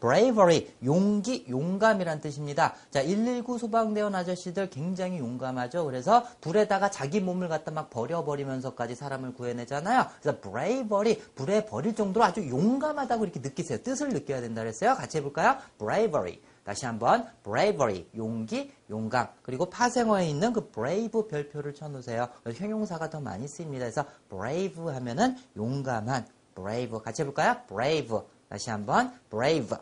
bravery, 용기, 용감이란 뜻입니다. 자, 119 소방대원 아저씨들 굉장히 용감하죠. 그래서 불에다가 자기 몸을 갖다 막 버려버리면서까지 사람을 구해내잖아요. 그래서 bravery, 불에 버릴 정도로 아주 용감하다고 이렇게 느끼세요. 뜻을 느껴야 된다 그랬어요. 같이 해볼까요? bravery. 다시 한번 bravery, 용기, 용감. 그리고 파생어에 있는 그 brave 별표를 쳐놓으세요. 형용사가 더 많이 쓰입니다. 그래서 brave 하면은 용감한, brave. 같이 해볼까요? brave. 다시 한번 brave.